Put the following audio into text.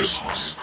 Christmas.